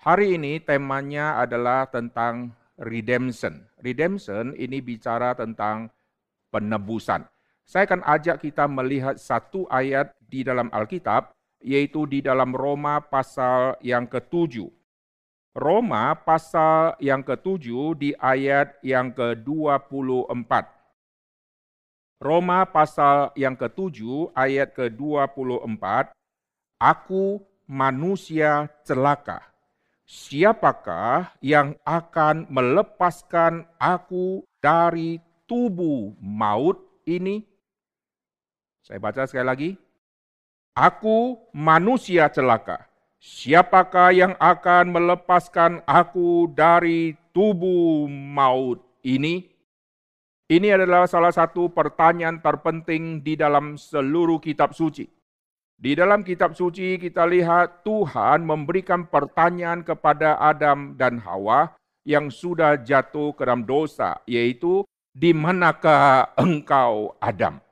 Hari ini temanya adalah tentang redemption. Redemption ini bicara tentang penebusan. Saya akan ajak kita melihat satu ayat di dalam Alkitab, yaitu di dalam Roma pasal yang ketujuh. Roma pasal yang ketujuh di ayat yang ke-24. Roma pasal yang ketujuh ayat ke-24, Aku manusia celaka siapakah yang akan melepaskan aku dari tubuh maut ini? Saya baca sekali lagi. Aku manusia celaka. Siapakah yang akan melepaskan aku dari tubuh maut ini? Ini adalah salah satu pertanyaan terpenting di dalam seluruh kitab suci. Di dalam kitab suci kita lihat Tuhan memberikan pertanyaan kepada Adam dan Hawa yang sudah jatuh ke dalam dosa, yaitu di manakah engkau Adam?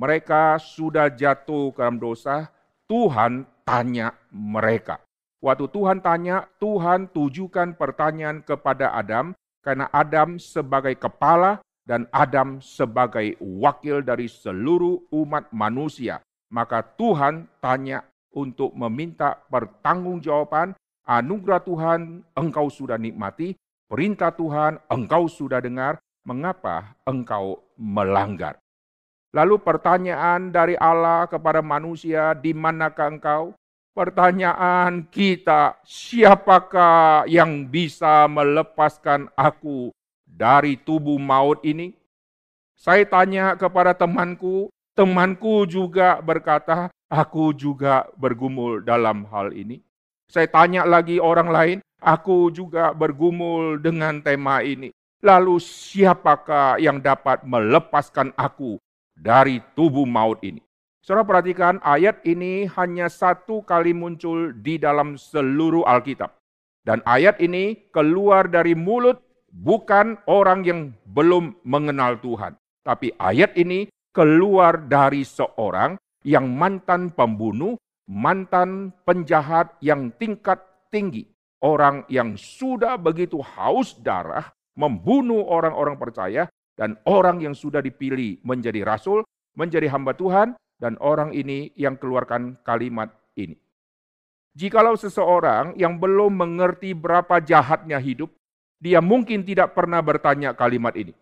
Mereka sudah jatuh ke dalam dosa, Tuhan tanya mereka. Waktu Tuhan tanya, Tuhan tujukan pertanyaan kepada Adam karena Adam sebagai kepala dan Adam sebagai wakil dari seluruh umat manusia maka Tuhan tanya untuk meminta pertanggungjawaban anugerah Tuhan engkau sudah nikmati, perintah Tuhan engkau sudah dengar, mengapa engkau melanggar? Lalu pertanyaan dari Allah kepada manusia, di manakah engkau? Pertanyaan kita, siapakah yang bisa melepaskan aku dari tubuh maut ini? Saya tanya kepada temanku, Temanku juga berkata, aku juga bergumul dalam hal ini. Saya tanya lagi orang lain, aku juga bergumul dengan tema ini. Lalu siapakah yang dapat melepaskan aku dari tubuh maut ini? Saudara perhatikan ayat ini hanya satu kali muncul di dalam seluruh Alkitab. Dan ayat ini keluar dari mulut bukan orang yang belum mengenal Tuhan. Tapi ayat ini keluar dari seorang yang mantan pembunuh, mantan penjahat yang tingkat tinggi. Orang yang sudah begitu haus darah, membunuh orang-orang percaya, dan orang yang sudah dipilih menjadi rasul, menjadi hamba Tuhan, dan orang ini yang keluarkan kalimat ini. Jikalau seseorang yang belum mengerti berapa jahatnya hidup, dia mungkin tidak pernah bertanya kalimat ini.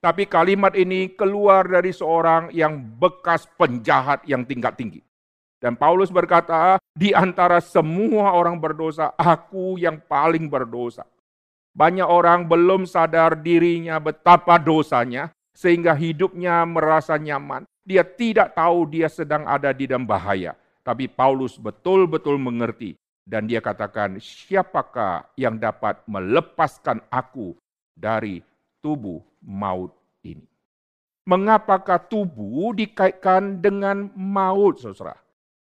Tapi kalimat ini keluar dari seorang yang bekas penjahat yang tingkat tinggi. Dan Paulus berkata, di antara semua orang berdosa, aku yang paling berdosa. Banyak orang belum sadar dirinya betapa dosanya, sehingga hidupnya merasa nyaman. Dia tidak tahu dia sedang ada di dalam bahaya. Tapi Paulus betul-betul mengerti. Dan dia katakan, siapakah yang dapat melepaskan aku dari tubuh maut ini. Mengapakah tubuh dikaitkan dengan maut, saudara?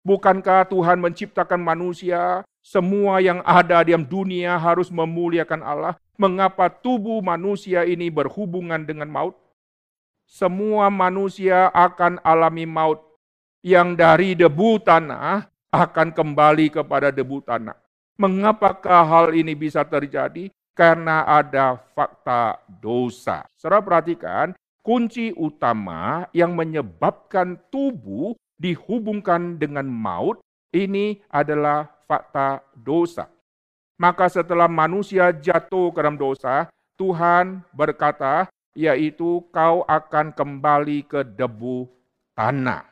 Bukankah Tuhan menciptakan manusia, semua yang ada di dunia harus memuliakan Allah? Mengapa tubuh manusia ini berhubungan dengan maut? Semua manusia akan alami maut yang dari debu tanah akan kembali kepada debu tanah. Mengapakah hal ini bisa terjadi? Karena ada fakta dosa. Saudara perhatikan, kunci utama yang menyebabkan tubuh dihubungkan dengan maut ini adalah fakta dosa. Maka setelah manusia jatuh ke dalam dosa, Tuhan berkata, yaitu kau akan kembali ke debu tanah.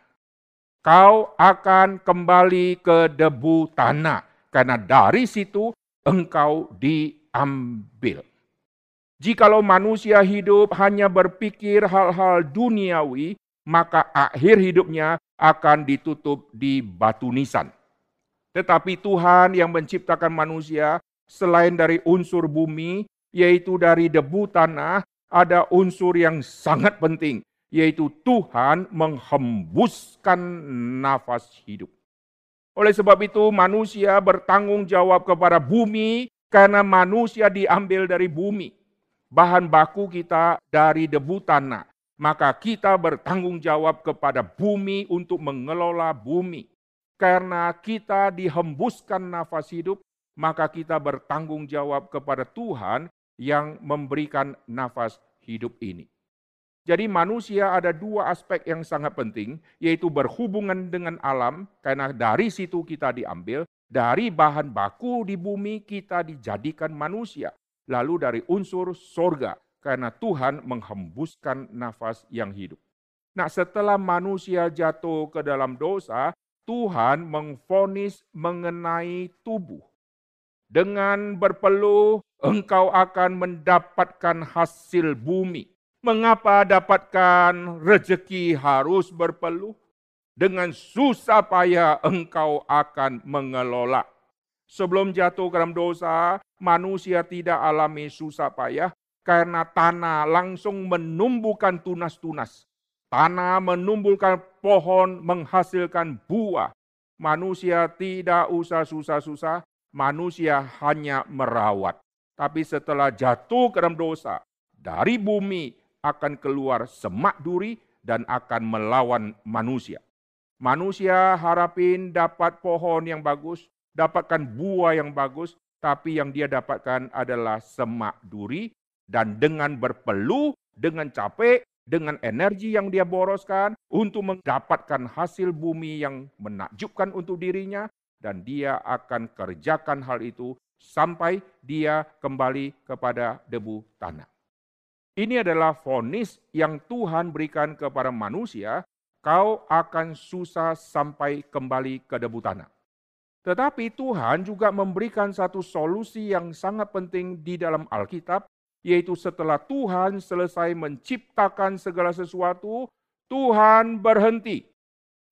Kau akan kembali ke debu tanah, karena dari situ engkau di ambil. Jikalau manusia hidup hanya berpikir hal-hal duniawi, maka akhir hidupnya akan ditutup di batu nisan. Tetapi Tuhan yang menciptakan manusia selain dari unsur bumi, yaitu dari debu tanah, ada unsur yang sangat penting, yaitu Tuhan menghembuskan nafas hidup. Oleh sebab itu manusia bertanggung jawab kepada bumi karena manusia diambil dari bumi. Bahan baku kita dari debu tanah. Maka kita bertanggung jawab kepada bumi untuk mengelola bumi. Karena kita dihembuskan nafas hidup, maka kita bertanggung jawab kepada Tuhan yang memberikan nafas hidup ini. Jadi manusia ada dua aspek yang sangat penting, yaitu berhubungan dengan alam, karena dari situ kita diambil, dari bahan baku di bumi kita dijadikan manusia. Lalu dari unsur sorga, karena Tuhan menghembuskan nafas yang hidup. Nah setelah manusia jatuh ke dalam dosa, Tuhan mengfonis mengenai tubuh. Dengan berpeluh, engkau akan mendapatkan hasil bumi. Mengapa dapatkan rezeki harus berpeluh? Dengan susah payah engkau akan mengelola. Sebelum jatuh ke dalam dosa, manusia tidak alami susah payah karena tanah langsung menumbuhkan tunas-tunas. Tanah menumbuhkan pohon menghasilkan buah. Manusia tidak usah susah-susah, manusia hanya merawat. Tapi setelah jatuh ke dalam dosa, dari bumi akan keluar semak duri dan akan melawan manusia. Manusia harapin dapat pohon yang bagus, dapatkan buah yang bagus, tapi yang dia dapatkan adalah semak duri dan dengan berpeluh, dengan capek, dengan energi yang dia boroskan untuk mendapatkan hasil bumi yang menakjubkan untuk dirinya dan dia akan kerjakan hal itu sampai dia kembali kepada debu tanah. Ini adalah fonis yang Tuhan berikan kepada manusia, kau akan susah sampai kembali ke debu tanah. Tetapi Tuhan juga memberikan satu solusi yang sangat penting di dalam Alkitab, yaitu setelah Tuhan selesai menciptakan segala sesuatu, Tuhan berhenti.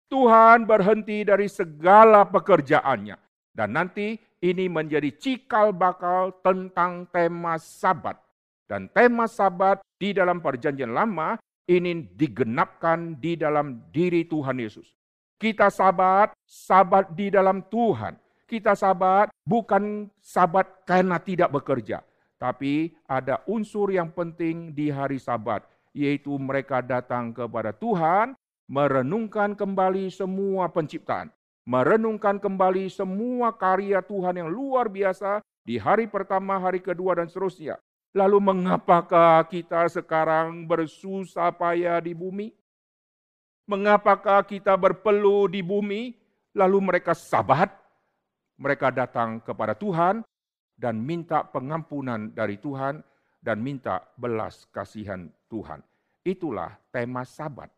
Tuhan berhenti dari segala pekerjaannya. Dan nanti ini menjadi cikal bakal tentang tema sabat dan tema sabat di dalam perjanjian lama ini digenapkan di dalam diri Tuhan Yesus. Kita sabat, sabat di dalam Tuhan. Kita sabat bukan sabat karena tidak bekerja. Tapi ada unsur yang penting di hari sabat, yaitu mereka datang kepada Tuhan, merenungkan kembali semua penciptaan. Merenungkan kembali semua karya Tuhan yang luar biasa di hari pertama, hari kedua, dan seterusnya. Lalu mengapakah kita sekarang bersusah payah di bumi? Mengapakah kita berpeluh di bumi? Lalu mereka sabat, mereka datang kepada Tuhan dan minta pengampunan dari Tuhan dan minta belas kasihan Tuhan. Itulah tema sabat.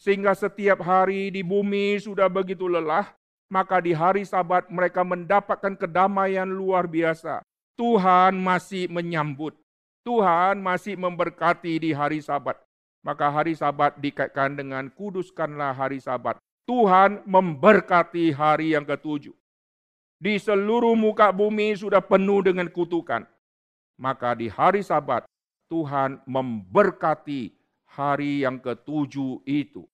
Sehingga setiap hari di bumi sudah begitu lelah, maka di hari sabat mereka mendapatkan kedamaian luar biasa. Tuhan masih menyambut. Tuhan masih memberkati di hari sabat. Maka hari sabat dikaitkan dengan kuduskanlah hari sabat. Tuhan memberkati hari yang ketujuh. Di seluruh muka bumi sudah penuh dengan kutukan. Maka di hari sabat Tuhan memberkati hari yang ketujuh itu.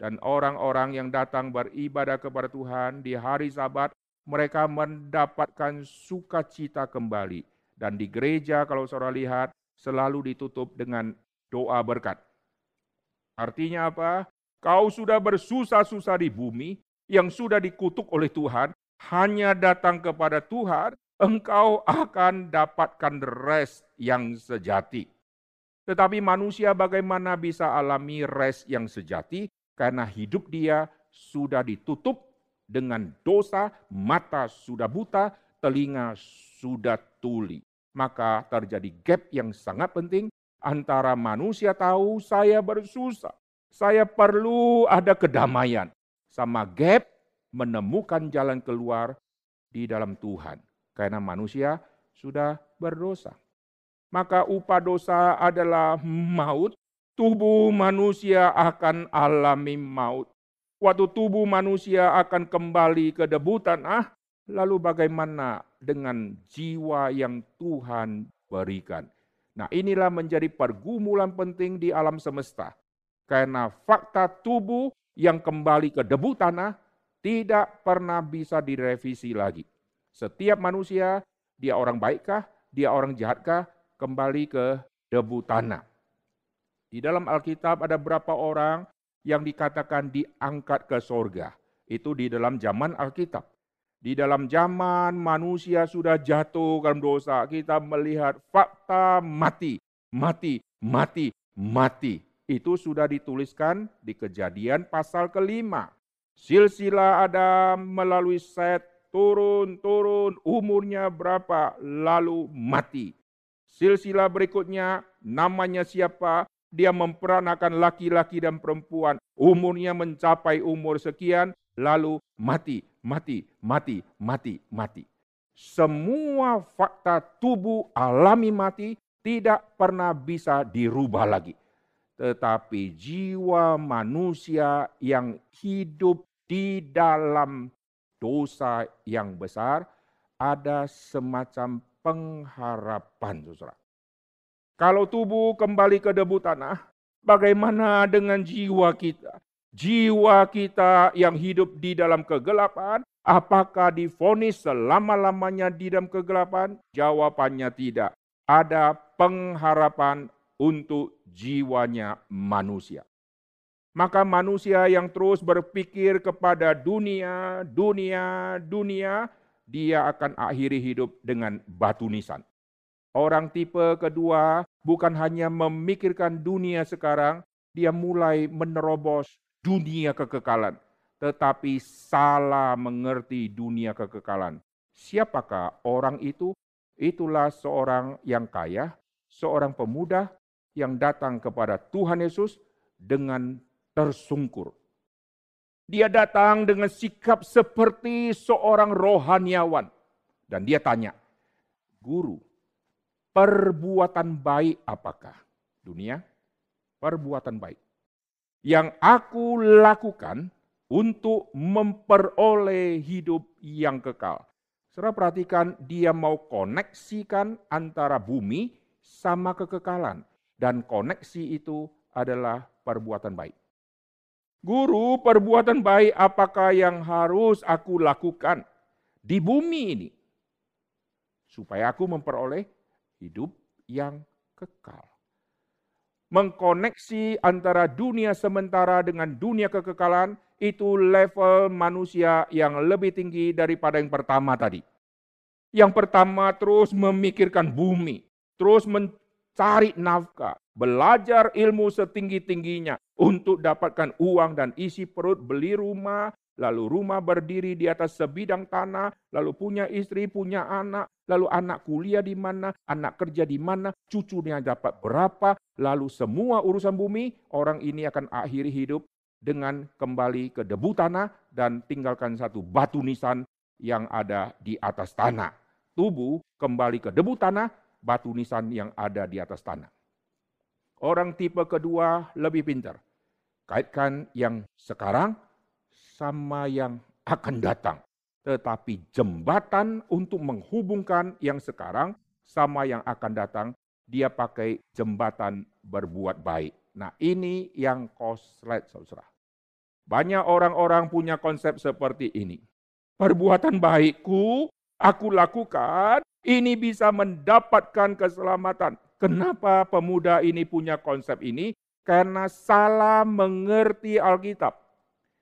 Dan orang-orang yang datang beribadah kepada Tuhan di hari sabat mereka mendapatkan sukacita kembali. Dan di gereja kalau saudara lihat selalu ditutup dengan doa berkat. Artinya apa? Kau sudah bersusah-susah di bumi yang sudah dikutuk oleh Tuhan, hanya datang kepada Tuhan, engkau akan dapatkan rest yang sejati. Tetapi manusia bagaimana bisa alami rest yang sejati? Karena hidup dia sudah ditutup dengan dosa, mata sudah buta, telinga sudah tuli. Maka terjadi gap yang sangat penting antara manusia tahu saya bersusah, saya perlu ada kedamaian, sama gap menemukan jalan keluar di dalam Tuhan. Karena manusia sudah berdosa. Maka upah dosa adalah maut, tubuh manusia akan alami maut. Waktu tubuh manusia akan kembali ke debu tanah, lalu bagaimana dengan jiwa yang Tuhan berikan? Nah inilah menjadi pergumulan penting di alam semesta. Karena fakta tubuh yang kembali ke debu tanah tidak pernah bisa direvisi lagi. Setiap manusia, dia orang baikkah, dia orang jahatkah, kembali ke debu tanah. Di dalam Alkitab ada berapa orang yang dikatakan diangkat ke sorga. Itu di dalam zaman Alkitab. Di dalam zaman manusia sudah jatuh dalam dosa, kita melihat fakta mati, mati, mati, mati. Itu sudah dituliskan di kejadian pasal kelima. Silsilah Adam melalui Set turun, turun, umurnya berapa, lalu mati. Silsilah berikutnya, namanya siapa, dia memperanakan laki-laki dan perempuan, umurnya mencapai umur sekian, lalu mati, mati, mati, mati, mati. Semua fakta tubuh alami mati tidak pernah bisa dirubah lagi. Tetapi jiwa manusia yang hidup di dalam dosa yang besar, ada semacam pengharapan, saudara. Kalau tubuh kembali ke debu tanah, bagaimana dengan jiwa kita? Jiwa kita yang hidup di dalam kegelapan, apakah difonis selama-lamanya di dalam kegelapan? Jawabannya tidak. Ada pengharapan untuk jiwanya manusia. Maka manusia yang terus berpikir kepada dunia, dunia, dunia, dia akan akhiri hidup dengan batu nisan. Orang tipe kedua bukan hanya memikirkan dunia sekarang, dia mulai menerobos dunia kekekalan. Tetapi salah mengerti dunia kekekalan. Siapakah orang itu? Itulah seorang yang kaya, seorang pemuda yang datang kepada Tuhan Yesus dengan tersungkur. Dia datang dengan sikap seperti seorang rohaniawan. Dan dia tanya, Guru, perbuatan baik apakah? Dunia, perbuatan baik. Yang aku lakukan untuk memperoleh hidup yang kekal. Saudara perhatikan, dia mau koneksikan antara bumi sama kekekalan. Dan koneksi itu adalah perbuatan baik. Guru, perbuatan baik apakah yang harus aku lakukan di bumi ini? Supaya aku memperoleh hidup yang kekal. Mengkoneksi antara dunia sementara dengan dunia kekekalan itu level manusia yang lebih tinggi daripada yang pertama tadi. Yang pertama terus memikirkan bumi, terus mencari nafkah, belajar ilmu setinggi-tingginya untuk dapatkan uang dan isi perut, beli rumah, lalu rumah berdiri di atas sebidang tanah, lalu punya istri, punya anak, lalu anak kuliah di mana, anak kerja di mana, cucunya dapat berapa, lalu semua urusan bumi, orang ini akan akhiri hidup dengan kembali ke debu tanah dan tinggalkan satu batu nisan yang ada di atas tanah. Tubuh kembali ke debu tanah, batu nisan yang ada di atas tanah. Orang tipe kedua lebih pintar. Kaitkan yang sekarang sama yang akan datang. Tetapi jembatan untuk menghubungkan yang sekarang sama yang akan datang, dia pakai jembatan berbuat baik. Nah ini yang koslet saudara. Banyak orang-orang punya konsep seperti ini. Perbuatan baikku aku lakukan, ini bisa mendapatkan keselamatan. Kenapa pemuda ini punya konsep ini? Karena salah mengerti Alkitab.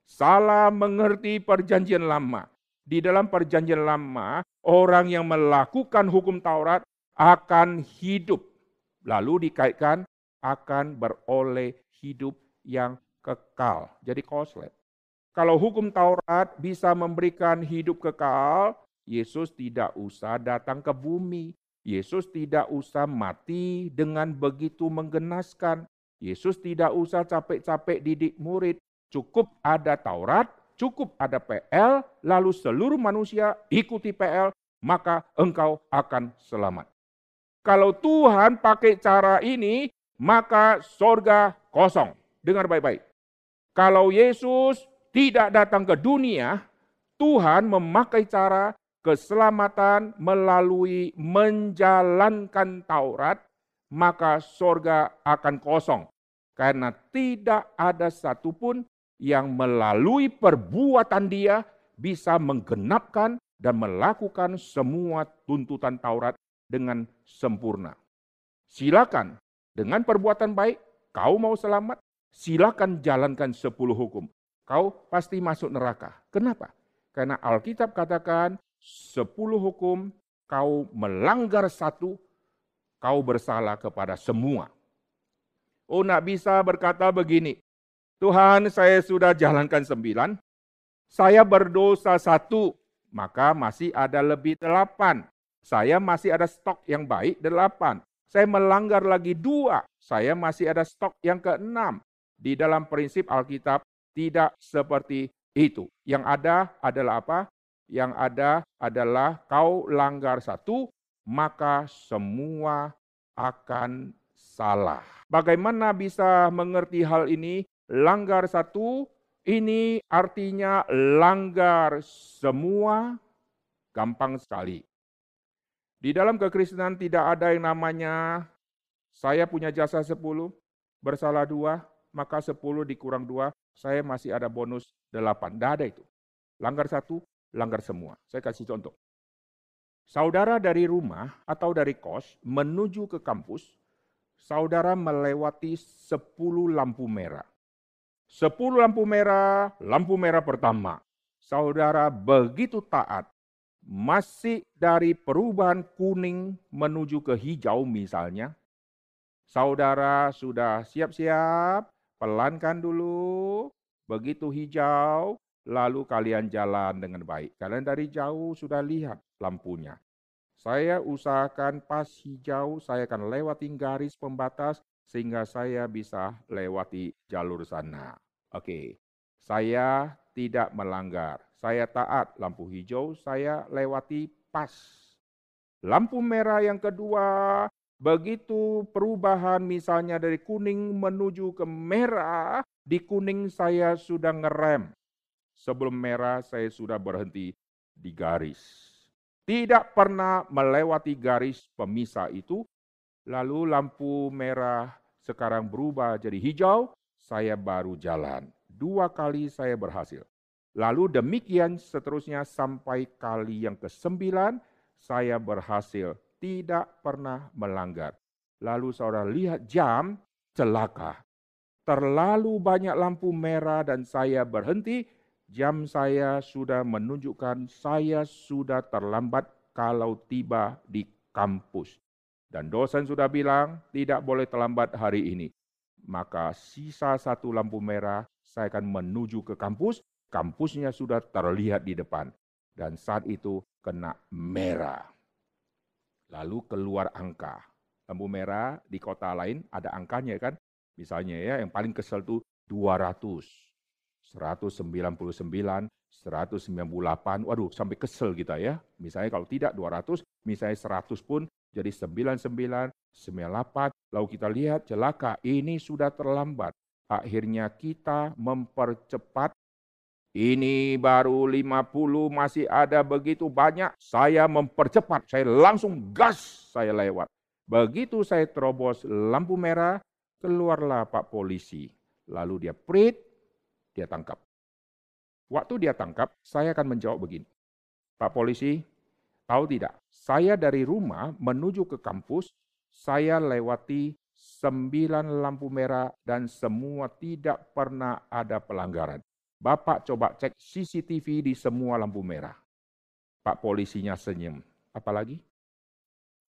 Salah mengerti perjanjian lama. Di dalam perjanjian lama, orang yang melakukan hukum Taurat akan hidup. Lalu dikaitkan akan beroleh hidup yang kekal. Jadi koslet. Kalau hukum Taurat bisa memberikan hidup kekal, Yesus tidak usah datang ke bumi. Yesus tidak usah mati dengan begitu menggenaskan. Yesus tidak usah capek-capek didik murid. Cukup ada Taurat, cukup ada PL, lalu seluruh manusia ikuti PL, maka engkau akan selamat. Kalau Tuhan pakai cara ini, maka sorga kosong. Dengar baik-baik. Kalau Yesus tidak datang ke dunia, Tuhan memakai cara keselamatan melalui menjalankan Taurat, maka sorga akan kosong. Karena tidak ada satupun yang melalui perbuatan dia bisa menggenapkan dan melakukan semua tuntutan Taurat dengan sempurna. Silakan dengan perbuatan baik, kau mau selamat, silakan jalankan sepuluh hukum. Kau pasti masuk neraka. Kenapa? Karena Alkitab katakan sepuluh hukum, kau melanggar satu, kau bersalah kepada semua. Oh, nak bisa berkata begini, Tuhan saya sudah jalankan sembilan, saya berdosa satu, maka masih ada lebih delapan. Saya masih ada stok yang baik delapan. Saya melanggar lagi dua, saya masih ada stok yang keenam. Di dalam prinsip Alkitab tidak seperti itu. Yang ada adalah apa? Yang ada adalah kau langgar satu, maka semua akan salah. Bagaimana bisa mengerti hal ini? Langgar satu, ini artinya langgar semua, gampang sekali. Di dalam kekristenan tidak ada yang namanya saya punya jasa sepuluh, bersalah dua, maka sepuluh dikurang dua, saya masih ada bonus delapan. Tidak ada itu. Langgar satu, langgar semua. Saya kasih contoh. Saudara dari rumah atau dari kos menuju ke kampus, saudara melewati sepuluh lampu merah. Sepuluh lampu merah, lampu merah pertama. Saudara begitu taat, masih dari perubahan kuning menuju ke hijau misalnya, saudara sudah siap-siap pelankan dulu, begitu hijau, lalu kalian jalan dengan baik. Kalian dari jauh sudah lihat lampunya. Saya usahakan pas hijau, saya akan lewati garis pembatas sehingga saya bisa lewati jalur sana. Oke, saya tidak melanggar. Saya taat lampu hijau, saya lewati pas. Lampu merah yang kedua, Begitu perubahan misalnya dari kuning menuju ke merah, di kuning saya sudah ngerem. Sebelum merah saya sudah berhenti di garis. Tidak pernah melewati garis pemisah itu, lalu lampu merah sekarang berubah jadi hijau, saya baru jalan. Dua kali saya berhasil. Lalu demikian seterusnya sampai kali yang ke-9 saya berhasil tidak pernah melanggar. Lalu saudara lihat jam, celaka. Terlalu banyak lampu merah dan saya berhenti, jam saya sudah menunjukkan saya sudah terlambat kalau tiba di kampus. Dan dosen sudah bilang tidak boleh terlambat hari ini. Maka sisa satu lampu merah, saya akan menuju ke kampus, kampusnya sudah terlihat di depan. Dan saat itu kena merah. Lalu keluar angka. Lampu merah di kota lain ada angkanya kan. Misalnya ya yang paling kesel tuh 200, 199, 198, waduh sampai kesel kita ya. Misalnya kalau tidak 200, misalnya 100 pun jadi 99, 98, lalu kita lihat celaka, ini sudah terlambat. Akhirnya kita mempercepat ini baru 50 masih ada begitu banyak. Saya mempercepat, saya langsung gas saya lewat. Begitu saya terobos lampu merah, keluarlah Pak Polisi. Lalu dia prit, dia tangkap. Waktu dia tangkap, saya akan menjawab begini. Pak Polisi, tahu tidak? Saya dari rumah menuju ke kampus, saya lewati sembilan lampu merah dan semua tidak pernah ada pelanggaran. Bapak coba cek CCTV di semua lampu merah. Pak polisinya senyum. Apalagi?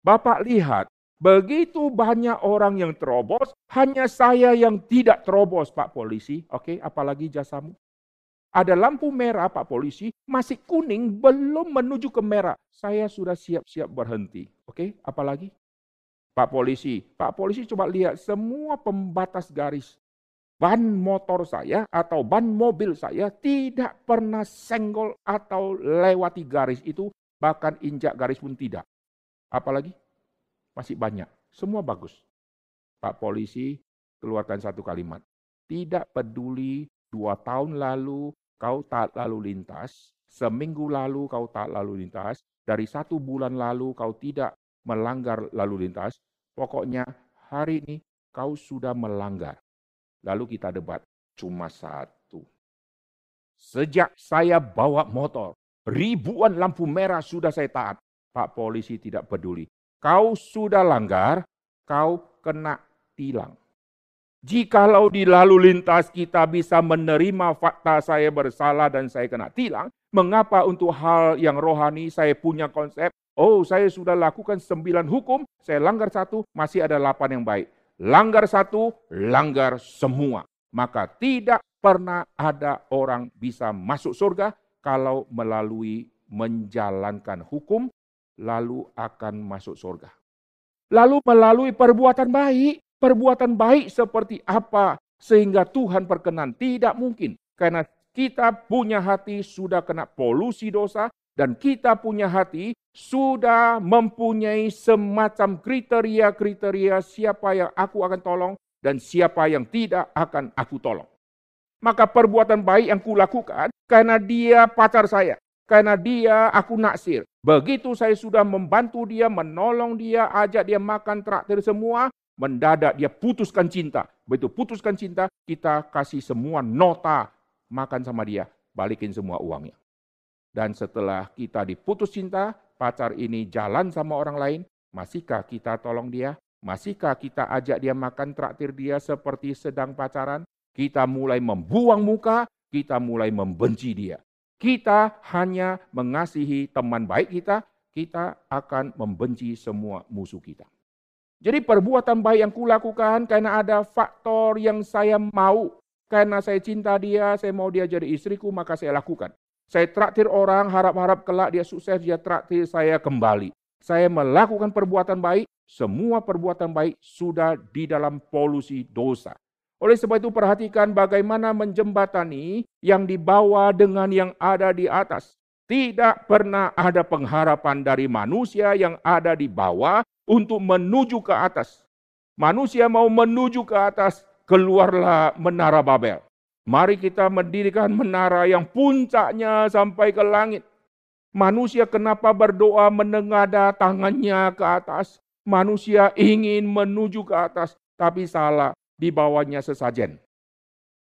Bapak lihat, begitu banyak orang yang terobos, hanya saya yang tidak terobos, Pak polisi. Oke, apalagi jasamu? Ada lampu merah, Pak polisi, masih kuning, belum menuju ke merah. Saya sudah siap-siap berhenti. Oke, apalagi? Pak polisi, Pak polisi coba lihat semua pembatas garis ban motor saya atau ban mobil saya tidak pernah senggol atau lewati garis itu, bahkan injak garis pun tidak. Apalagi masih banyak, semua bagus. Pak polisi keluarkan satu kalimat, tidak peduli dua tahun lalu kau tak lalu lintas, seminggu lalu kau tak lalu lintas, dari satu bulan lalu kau tidak melanggar lalu lintas, pokoknya hari ini kau sudah melanggar. Lalu kita debat, cuma satu. Sejak saya bawa motor, ribuan lampu merah sudah saya taat. Pak polisi tidak peduli. Kau sudah langgar, kau kena tilang. Jikalau di lalu lintas kita bisa menerima fakta saya bersalah dan saya kena tilang, Mengapa untuk hal yang rohani saya punya konsep, oh saya sudah lakukan sembilan hukum, saya langgar satu, masih ada delapan yang baik. Langgar satu, langgar semua. Maka tidak pernah ada orang bisa masuk surga kalau melalui menjalankan hukum, lalu akan masuk surga. Lalu melalui perbuatan baik, perbuatan baik seperti apa sehingga Tuhan perkenan? Tidak mungkin. Karena kita punya hati sudah kena polusi dosa dan kita punya hati sudah mempunyai semacam kriteria-kriteria siapa yang aku akan tolong dan siapa yang tidak akan aku tolong. Maka perbuatan baik yang kulakukan karena dia pacar saya, karena dia aku naksir. Begitu saya sudah membantu dia, menolong dia, ajak dia makan traktir semua, mendadak dia putuskan cinta. Begitu putuskan cinta, kita kasih semua nota makan sama dia, balikin semua uangnya. Dan setelah kita diputus cinta, pacar ini jalan sama orang lain, masihkah kita tolong dia? Masihkah kita ajak dia makan traktir dia seperti sedang pacaran? Kita mulai membuang muka, kita mulai membenci dia. Kita hanya mengasihi teman baik kita, kita akan membenci semua musuh kita. Jadi perbuatan baik yang kulakukan karena ada faktor yang saya mau karena saya cinta dia, saya mau dia jadi istriku, maka saya lakukan. Saya traktir orang, harap-harap kelak dia sukses, dia traktir saya kembali. Saya melakukan perbuatan baik, semua perbuatan baik sudah di dalam polusi dosa. Oleh sebab itu perhatikan bagaimana menjembatani yang dibawa dengan yang ada di atas. Tidak pernah ada pengharapan dari manusia yang ada di bawah untuk menuju ke atas. Manusia mau menuju ke atas, keluarlah menara Babel. Mari kita mendirikan menara yang puncaknya sampai ke langit. Manusia kenapa berdoa menengada tangannya ke atas? Manusia ingin menuju ke atas, tapi salah, di bawahnya sesajen.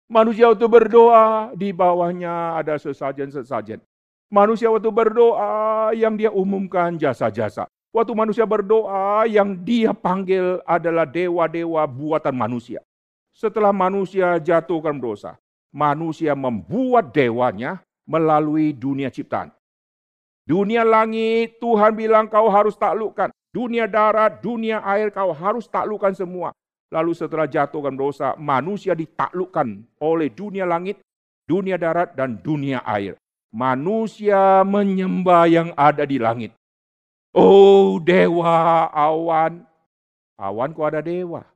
Manusia waktu berdoa, di bawahnya ada sesajen-sesajen. Manusia waktu berdoa, yang dia umumkan jasa-jasa. Waktu manusia berdoa, yang dia panggil adalah dewa-dewa buatan manusia setelah manusia jatuhkan dosa, manusia membuat dewanya melalui dunia ciptaan. Dunia langit, Tuhan bilang kau harus taklukkan. Dunia darat, dunia air, kau harus taklukkan semua. Lalu setelah jatuhkan dosa, manusia ditaklukkan oleh dunia langit, dunia darat, dan dunia air. Manusia menyembah yang ada di langit. Oh dewa awan. Awan kok ada dewa?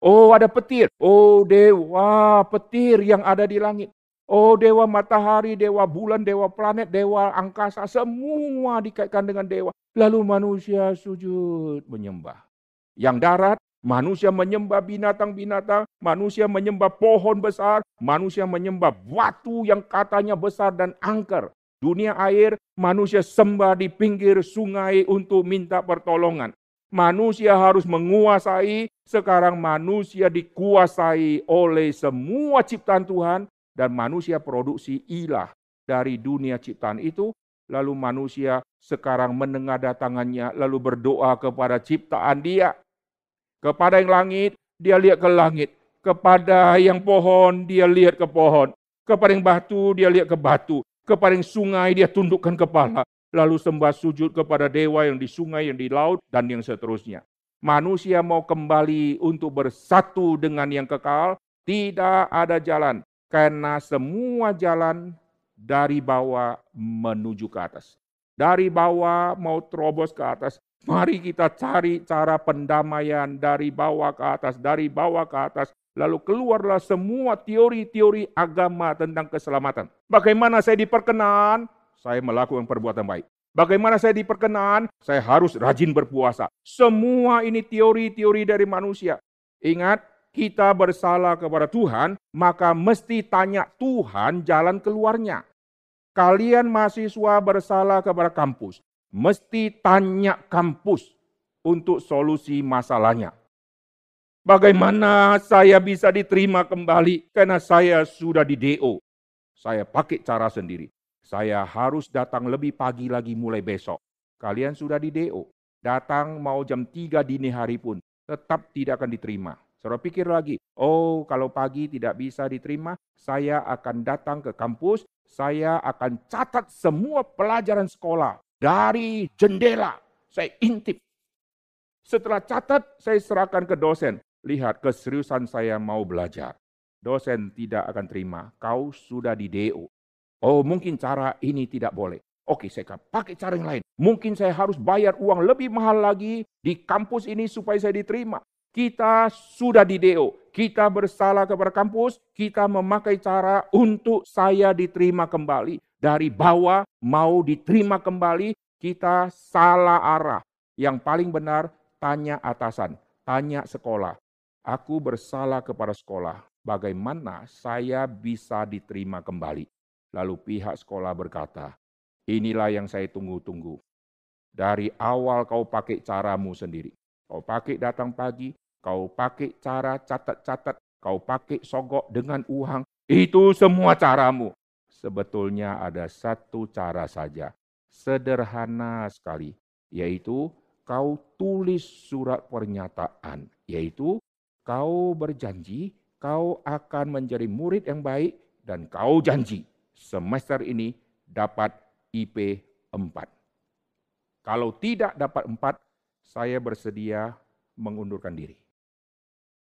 Oh ada petir. Oh dewa petir yang ada di langit. Oh dewa matahari, dewa bulan, dewa planet, dewa angkasa. Semua dikaitkan dengan dewa. Lalu manusia sujud menyembah. Yang darat, manusia menyembah binatang-binatang. Manusia menyembah pohon besar. Manusia menyembah batu yang katanya besar dan angker. Dunia air, manusia sembah di pinggir sungai untuk minta pertolongan. Manusia harus menguasai, sekarang manusia dikuasai oleh semua ciptaan Tuhan dan manusia produksi ilah dari dunia ciptaan itu. Lalu manusia sekarang menengada tangannya lalu berdoa kepada ciptaan dia. Kepada yang langit, dia lihat ke langit. Kepada yang pohon, dia lihat ke pohon. Kepada yang batu, dia lihat ke batu. Kepada sungai, dia tundukkan kepala lalu sembah sujud kepada dewa yang di sungai, yang di laut, dan yang seterusnya. Manusia mau kembali untuk bersatu dengan yang kekal, tidak ada jalan. Karena semua jalan dari bawah menuju ke atas. Dari bawah mau terobos ke atas. Mari kita cari cara pendamaian dari bawah ke atas, dari bawah ke atas. Lalu keluarlah semua teori-teori agama tentang keselamatan. Bagaimana saya diperkenan? saya melakukan perbuatan baik. Bagaimana saya diperkenan? Saya harus rajin berpuasa. Semua ini teori-teori dari manusia. Ingat, kita bersalah kepada Tuhan, maka mesti tanya Tuhan jalan keluarnya. Kalian mahasiswa bersalah kepada kampus, mesti tanya kampus untuk solusi masalahnya. Bagaimana saya bisa diterima kembali karena saya sudah di DO. Saya pakai cara sendiri. Saya harus datang lebih pagi lagi mulai besok. Kalian sudah di DO. Datang mau jam 3 dini hari pun tetap tidak akan diterima. Saudara pikir lagi, oh kalau pagi tidak bisa diterima, saya akan datang ke kampus, Saya akan catat semua pelajaran sekolah dari jendela. Saya intip. Setelah catat, saya serahkan ke dosen. Lihat keseriusan saya mau belajar. Dosen tidak akan terima. Kau sudah di DO. Oh mungkin cara ini tidak boleh. Oke, saya akan pakai cara yang lain. Mungkin saya harus bayar uang lebih mahal lagi di kampus ini supaya saya diterima. Kita sudah di DO, kita bersalah kepada kampus, kita memakai cara untuk saya diterima kembali. Dari bawah mau diterima kembali, kita salah arah. Yang paling benar, tanya atasan, tanya sekolah. Aku bersalah kepada sekolah, bagaimana saya bisa diterima kembali? Lalu pihak sekolah berkata, inilah yang saya tunggu-tunggu. Dari awal kau pakai caramu sendiri. Kau pakai datang pagi, kau pakai cara catat-catat, kau pakai sogok dengan uang. Itu semua caramu. Sebetulnya ada satu cara saja. Sederhana sekali. Yaitu kau tulis surat pernyataan. Yaitu kau berjanji kau akan menjadi murid yang baik dan kau janji semester ini dapat IP 4. Kalau tidak dapat 4, saya bersedia mengundurkan diri.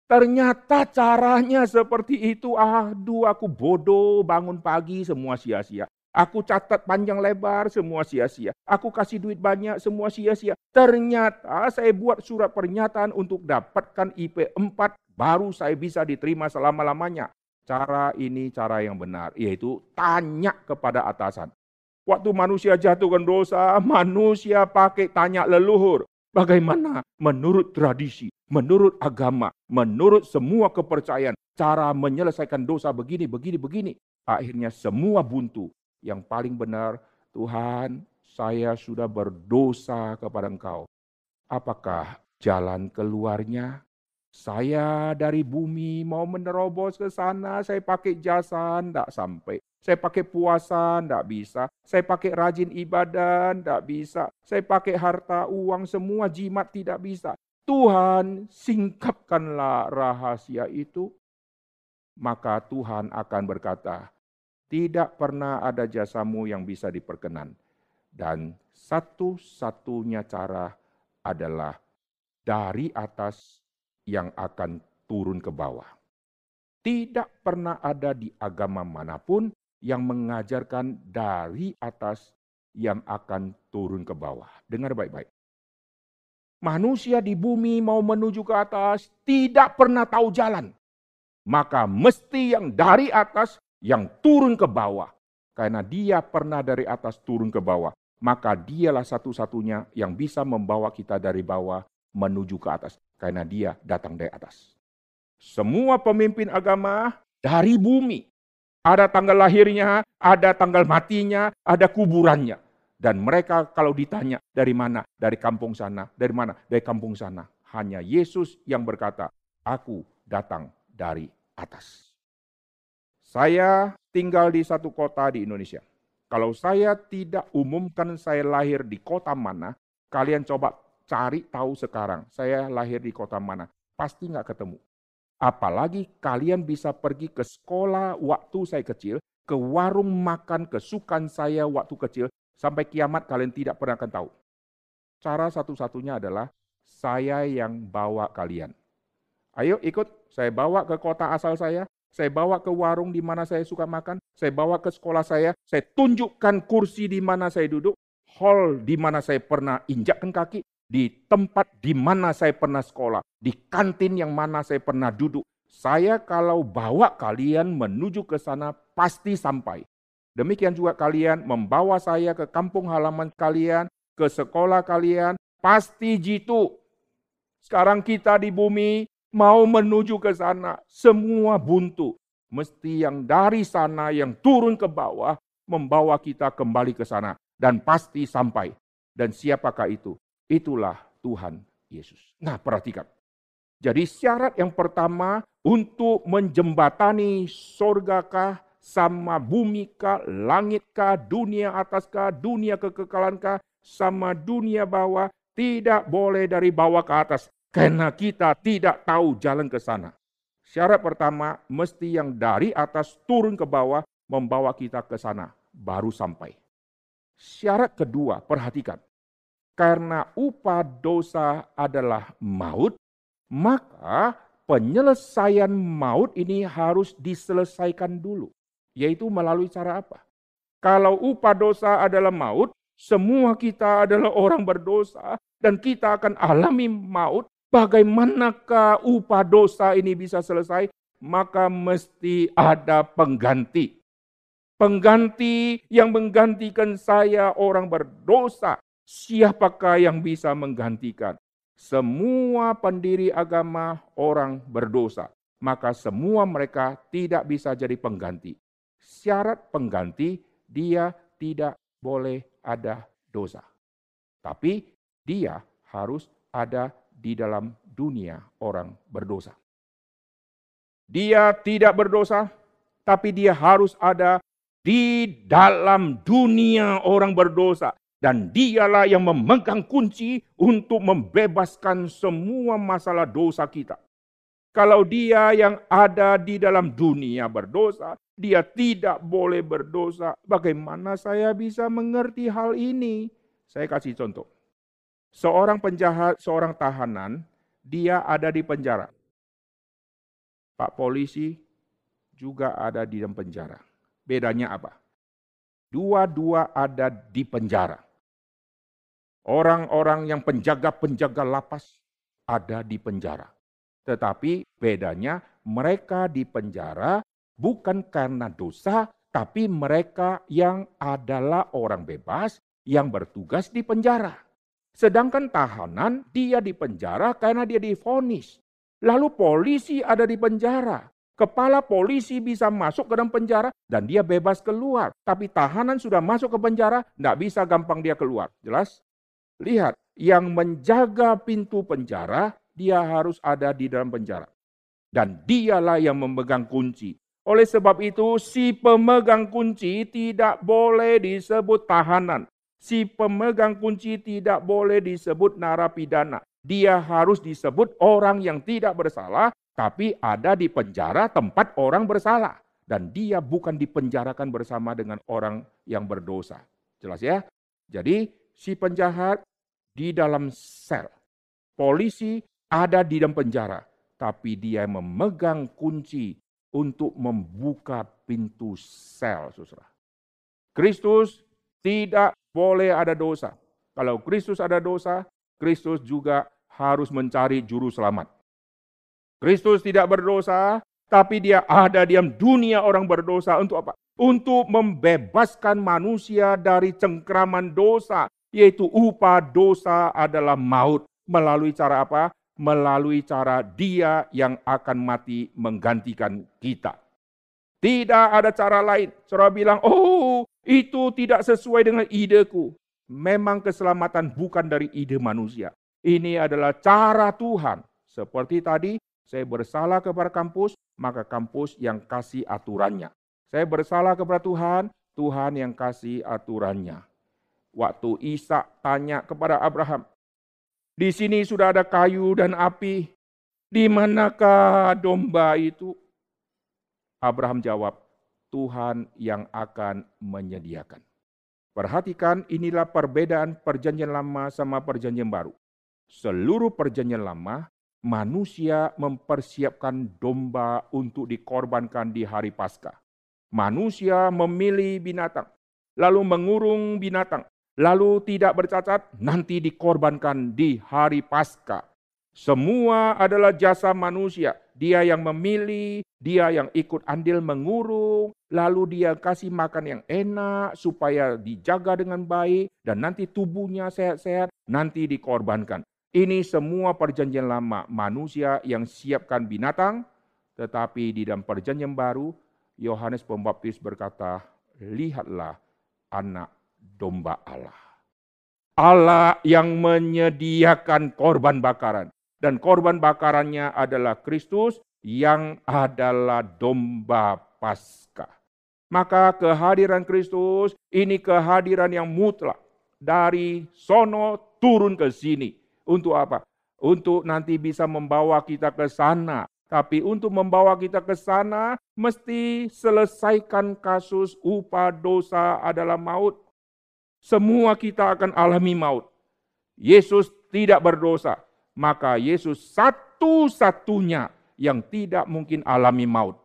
Ternyata caranya seperti itu. Aduh, aku bodoh, bangun pagi semua sia-sia. Aku catat panjang lebar, semua sia-sia. Aku kasih duit banyak, semua sia-sia. Ternyata saya buat surat pernyataan untuk dapatkan IP 4, baru saya bisa diterima selama-lamanya. Cara ini cara yang benar, yaitu tanya kepada atasan. Waktu manusia jatuhkan dosa, manusia pakai tanya leluhur. Bagaimana menurut tradisi, menurut agama, menurut semua kepercayaan, cara menyelesaikan dosa begini, begini, begini. Akhirnya semua buntu. Yang paling benar, Tuhan, saya sudah berdosa kepada Engkau. Apakah jalan keluarnya? Saya dari bumi mau menerobos ke sana, saya pakai jasa, tidak sampai. Saya pakai puasa, tidak bisa. Saya pakai rajin ibadah, tidak bisa. Saya pakai harta, uang, semua jimat tidak bisa. Tuhan, singkapkanlah rahasia itu. Maka Tuhan akan berkata, tidak pernah ada jasamu yang bisa diperkenan. Dan satu-satunya cara adalah dari atas yang akan turun ke bawah. Tidak pernah ada di agama mana pun yang mengajarkan dari atas yang akan turun ke bawah. Dengar baik-baik. Manusia di bumi mau menuju ke atas tidak pernah tahu jalan. Maka mesti yang dari atas yang turun ke bawah. Karena dia pernah dari atas turun ke bawah. Maka dialah satu-satunya yang bisa membawa kita dari bawah menuju ke atas karena dia datang dari atas. Semua pemimpin agama dari bumi. Ada tanggal lahirnya, ada tanggal matinya, ada kuburannya. Dan mereka kalau ditanya dari mana? Dari kampung sana. Dari mana? Dari kampung sana. Hanya Yesus yang berkata, aku datang dari atas. Saya tinggal di satu kota di Indonesia. Kalau saya tidak umumkan saya lahir di kota mana, kalian coba cari tahu sekarang, saya lahir di kota mana. Pasti nggak ketemu. Apalagi kalian bisa pergi ke sekolah waktu saya kecil, ke warung makan kesukaan saya waktu kecil, sampai kiamat kalian tidak pernah akan tahu. Cara satu-satunya adalah saya yang bawa kalian. Ayo ikut, saya bawa ke kota asal saya, saya bawa ke warung di mana saya suka makan, saya bawa ke sekolah saya, saya tunjukkan kursi di mana saya duduk, hall di mana saya pernah injakkan kaki, di tempat di mana saya pernah sekolah, di kantin yang mana saya pernah duduk. Saya kalau bawa kalian menuju ke sana pasti sampai. Demikian juga kalian membawa saya ke kampung halaman kalian, ke sekolah kalian, pasti jitu. Sekarang kita di bumi mau menuju ke sana, semua buntu. Mesti yang dari sana yang turun ke bawah membawa kita kembali ke sana dan pasti sampai. Dan siapakah itu? Itulah Tuhan Yesus. Nah, perhatikan. Jadi syarat yang pertama untuk menjembatani sorgakah sama bumi kah, langit kah, dunia atas kah, dunia kekekalan kah, sama dunia bawah, tidak boleh dari bawah ke atas. Karena kita tidak tahu jalan ke sana. Syarat pertama, mesti yang dari atas turun ke bawah, membawa kita ke sana, baru sampai. Syarat kedua, perhatikan. Karena upah dosa adalah maut, maka penyelesaian maut ini harus diselesaikan dulu. Yaitu melalui cara apa? Kalau upah dosa adalah maut, semua kita adalah orang berdosa dan kita akan alami maut. Bagaimanakah upah dosa ini bisa selesai? Maka mesti ada pengganti. Pengganti yang menggantikan saya orang berdosa. Siapakah yang bisa menggantikan? Semua pendiri agama orang berdosa. Maka semua mereka tidak bisa jadi pengganti. Syarat pengganti dia tidak boleh ada dosa. Tapi dia harus ada di dalam dunia orang berdosa. Dia tidak berdosa, tapi dia harus ada di dalam dunia orang berdosa. Dan dialah yang memegang kunci untuk membebaskan semua masalah dosa kita. Kalau dia yang ada di dalam dunia berdosa, dia tidak boleh berdosa. Bagaimana saya bisa mengerti hal ini? Saya kasih contoh. Seorang penjahat, seorang tahanan, dia ada di penjara. Pak polisi juga ada di dalam penjara. Bedanya apa? Dua-dua ada di penjara. Orang-orang yang penjaga-penjaga lapas ada di penjara. Tetapi bedanya mereka di penjara bukan karena dosa, tapi mereka yang adalah orang bebas yang bertugas di penjara. Sedangkan tahanan dia di penjara karena dia difonis. Lalu polisi ada di penjara. Kepala polisi bisa masuk ke dalam penjara dan dia bebas keluar. Tapi tahanan sudah masuk ke penjara, tidak bisa gampang dia keluar. Jelas? Lihat, yang menjaga pintu penjara, dia harus ada di dalam penjara. Dan dialah yang memegang kunci. Oleh sebab itu, si pemegang kunci tidak boleh disebut tahanan. Si pemegang kunci tidak boleh disebut narapidana. Dia harus disebut orang yang tidak bersalah, tapi ada di penjara tempat orang bersalah. Dan dia bukan dipenjarakan bersama dengan orang yang berdosa. Jelas ya? Jadi si penjahat di dalam sel. Polisi ada di dalam penjara. Tapi dia memegang kunci untuk membuka pintu sel, saudara. Kristus tidak boleh ada dosa. Kalau Kristus ada dosa, Kristus juga harus mencari juru selamat. Kristus tidak berdosa, tapi dia ada di dunia orang berdosa untuk apa? Untuk membebaskan manusia dari cengkraman dosa, yaitu upah dosa adalah maut. Melalui cara apa? melalui cara dia yang akan mati menggantikan kita. Tidak ada cara lain. Saudara bilang, oh itu tidak sesuai dengan ideku. Memang keselamatan bukan dari ide manusia. Ini adalah cara Tuhan. Seperti tadi, saya bersalah kepada kampus, maka kampus yang kasih aturannya. Saya bersalah kepada Tuhan, Tuhan yang kasih aturannya. Waktu Isa tanya kepada Abraham, di sini sudah ada kayu dan api. Di manakah domba itu? Abraham jawab, Tuhan yang akan menyediakan. Perhatikan inilah perbedaan perjanjian lama sama perjanjian baru. Seluruh perjanjian lama, manusia mempersiapkan domba untuk dikorbankan di hari Paskah. Manusia memilih binatang, lalu mengurung binatang, lalu tidak bercacat, nanti dikorbankan di hari Paskah. Semua adalah jasa manusia. Dia yang memilih, dia yang ikut andil mengurung, lalu dia kasih makan yang enak supaya dijaga dengan baik, dan nanti tubuhnya sehat-sehat, nanti dikorbankan. Ini semua perjanjian lama manusia yang siapkan binatang, tetapi di dalam perjanjian baru, Yohanes Pembaptis berkata, lihatlah anak domba Allah. Allah yang menyediakan korban bakaran. Dan korban bakarannya adalah Kristus yang adalah domba Paskah. Maka kehadiran Kristus ini kehadiran yang mutlak. Dari sono turun ke sini. Untuk apa? Untuk nanti bisa membawa kita ke sana. Tapi untuk membawa kita ke sana, mesti selesaikan kasus upah dosa adalah maut. Semua kita akan alami maut. Yesus tidak berdosa, maka Yesus satu-satunya yang tidak mungkin alami maut.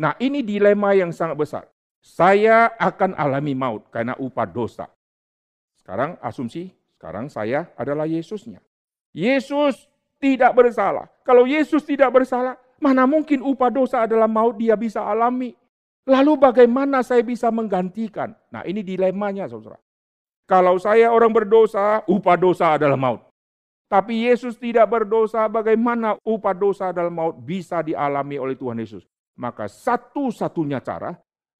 Nah, ini dilema yang sangat besar. Saya akan alami maut karena upah dosa. Sekarang asumsi, sekarang saya adalah Yesusnya. Yesus tidak bersalah. Kalau Yesus tidak bersalah, mana mungkin upah dosa adalah maut dia bisa alami. Lalu bagaimana saya bisa menggantikan? Nah ini dilemanya saudara. Kalau saya orang berdosa, upah dosa adalah maut. Tapi Yesus tidak berdosa, bagaimana upah dosa adalah maut bisa dialami oleh Tuhan Yesus? Maka satu-satunya cara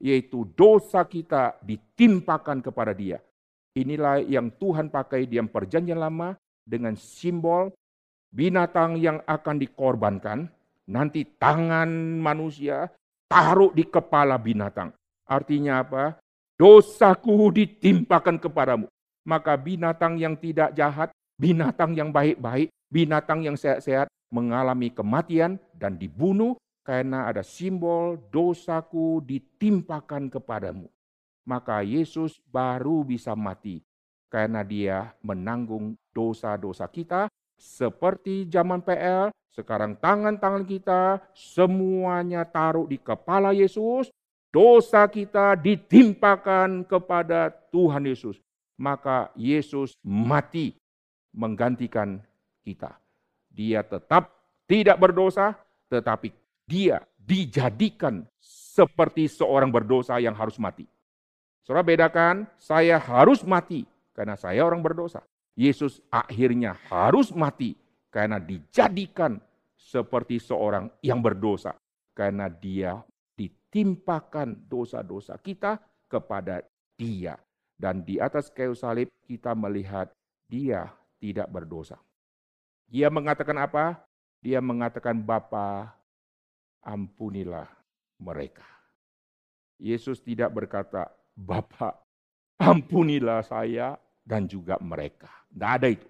yaitu dosa kita ditimpakan kepada dia. Inilah yang Tuhan pakai di perjanjian lama dengan simbol binatang yang akan dikorbankan. Nanti tangan manusia taruh di kepala binatang. Artinya apa? Dosaku ditimpakan kepadamu. Maka binatang yang tidak jahat, binatang yang baik-baik, binatang yang sehat-sehat mengalami kematian dan dibunuh karena ada simbol dosaku ditimpakan kepadamu. Maka Yesus baru bisa mati karena dia menanggung dosa-dosa kita seperti zaman PL, sekarang tangan-tangan kita semuanya taruh di kepala Yesus, dosa kita ditimpakan kepada Tuhan Yesus. Maka Yesus mati menggantikan kita. Dia tetap tidak berdosa, tetapi dia dijadikan seperti seorang berdosa yang harus mati. Saudara bedakan, saya harus mati karena saya orang berdosa. Yesus akhirnya harus mati karena dijadikan seperti seorang yang berdosa. Karena dia ditimpakan dosa-dosa kita kepada dia. Dan di atas kayu salib kita melihat dia tidak berdosa. Dia mengatakan apa? Dia mengatakan Bapa ampunilah mereka. Yesus tidak berkata, Bapak, ampunilah saya dan juga mereka. Tidak ada itu.